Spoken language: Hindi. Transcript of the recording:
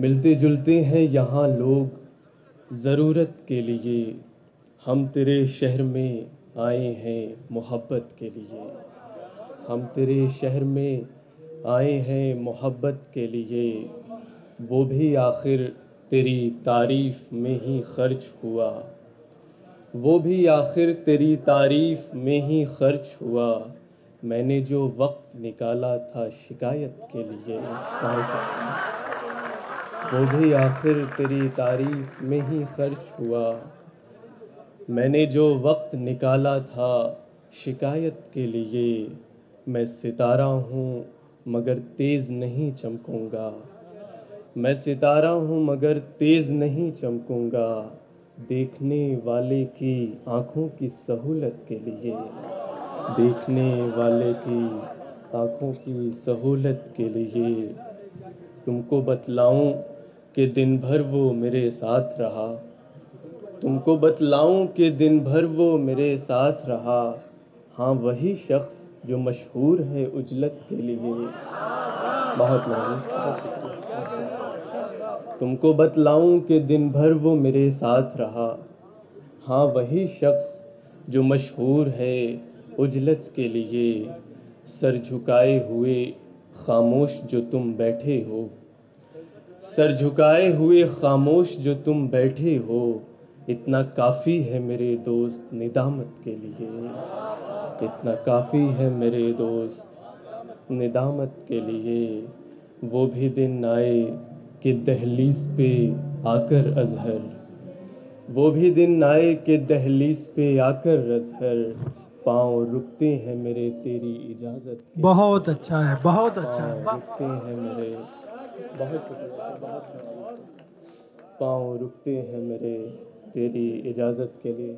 मिलते जुलते हैं यहाँ लोग। ज़रूरत के लिए हम तेरे शहर में आए हैं मोहब्बत के लिए। हम तेरे शहर में आए हैं मोहब्बत के लिए। वो भी आखिर तेरी तारीफ़ में ही खर्च हुआ। वो भी आखिर तेरी तारीफ़ में ही खर्च हुआ। मैंने जो वक्त निकाला था शिकायत के लिए। वो भी आखिर तेरी तारीफ़ में ही खर्च हुआ। मैंने जो वक्त निकाला था शिकायत के लिए, मैं सितारा हूँ मगर तेज़ नहीं चमकूँगा। मैं सितारा हूँ मगर तेज़ नहीं चमकूँगा, देखने वाले की आँखों की सहूलत के लिए। देखने वाले की आँखों की सहूलत के लिए। तुमको बतलाऊं कि दिन भर वो मेरे साथ रहा। तुमको बतलाऊं कि दिन भर वो मेरे साथ रहा। हाँ वही शख्स जो मशहूर है उजलत के लिए। बहुत नहीं तुमको बतलाऊं कि दिन भर वो मेरे साथ रहा। हाँ वही शख्स जो मशहूर है उजलत के लिए। सर झुकाए हुए खामोश जो तुम बैठे हो। सर झुकाए हुए खामोश जो तुम बैठे हो इतना काफ़ी है मेरे दोस्त निदामत के लिए। इतना काफ़ी है मेरे दोस्त निदामत के लिए। वो भी दिन आए कि दहलीज पे आकर अजहर। वो भी दिन आए कि दहलीज पे आकर अजहर। पाँव रुकते हैं मेरे तेरी इजाज़त बहुत अच्छा है बहुत अच्छा है। रुकते हैं मेरे बहुत पाँव रुकते हैं मेरे तेरी इजाज़त के लिए।